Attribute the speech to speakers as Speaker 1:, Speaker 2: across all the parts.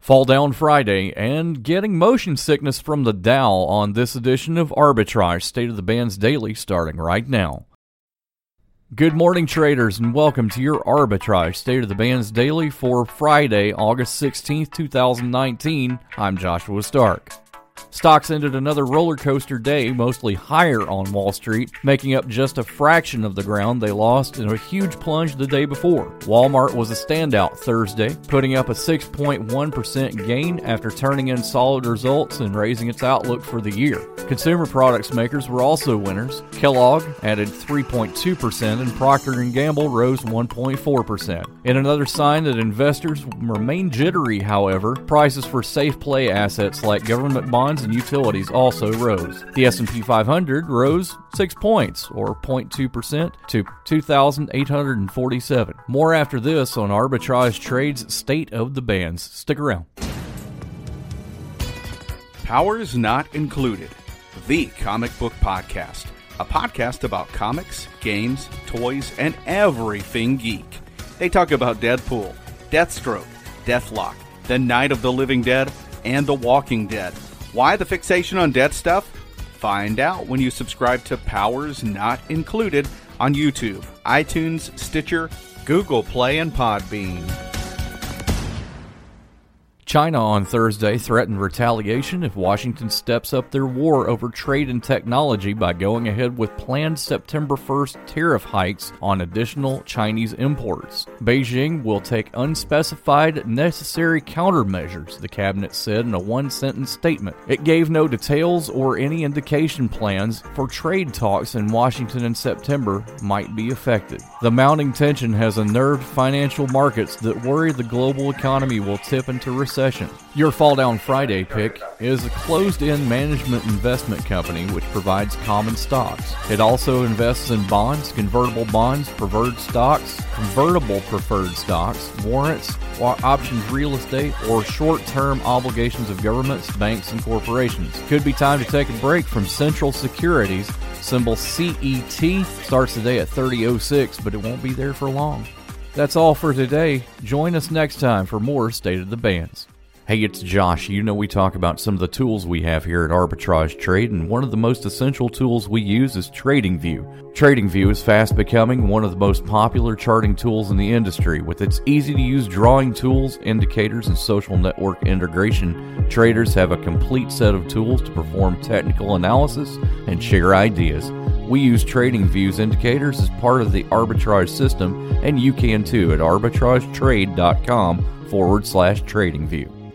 Speaker 1: Fall down Friday and getting motion sickness from the Dow on this edition of Arbitrage State of the Bands Daily starting right now. Good morning, traders, and welcome to your Arbitrage State of the Bands Daily for Friday, August 16th, 2019. I'm Joshua Stark. Stocks ended another roller coaster day, mostly higher on Wall Street, making up just a fraction of the ground they lost in a huge plunge the day before. Walmart was a standout Thursday, putting up a 6.1% gain after turning in solid results and raising its outlook for the year. Consumer products makers were also winners. Kellogg added 3.2% and Procter & Gamble rose 1.4%. In another sign that investors remain jittery, however, prices for safe play assets like government bonds and utilities also rose. The S&P 500 rose 6 points or 0.2% to 2847. More after this on Arbitrage Trade's State of the Bands. Stick around.
Speaker 2: Powers Not Included, the comic book podcast. A podcast about comics, games, toys, and everything geek. They talk about Deadpool, Deathstroke, Deathlok, The Night of the Living Dead, and The Walking Dead. Why the fixation on dead stuff? Find out when you subscribe to Powers Not Included on YouTube, iTunes, Stitcher, Google Play, and Podbean.
Speaker 1: China on Thursday threatened retaliation if Washington steps up their war over trade and technology by going ahead with planned September 1st tariff hikes on additional Chinese imports. Beijing will take unspecified necessary countermeasures, the cabinet said in a one sentence statement. It gave no details or any indication plans for trade talks in Washington in September might be affected. The mounting tension has unnerved financial markets that worry the global economy will tip into recession session. Your Fall Down Friday pick is a closed end management investment company which provides common stocks. It also invests in bonds, convertible bonds, preferred stocks, convertible preferred stocks, warrants, options real estate, or short term obligations of governments, banks, and corporations. Could be time to take a break from Central Securities. Symbol CET starts today at 3006, but it won't be there for long. That's all for today. Join us next time for more State of the Bands. Hey, it's Josh. You know, we talk about some of the tools we have here at Arbitrage Trade, and one of the most essential tools we use is TradingView. TradingView is fast becoming one of the most popular charting tools in the industry. With its easy to use drawing tools, indicators, and social network integration, traders have a complete set of tools to perform technical analysis and share ideas. We use TradingView's indicators as part of the arbitrage system, and you can too at arbitragetrade.com forward slash tradingview.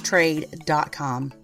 Speaker 3: trade.com.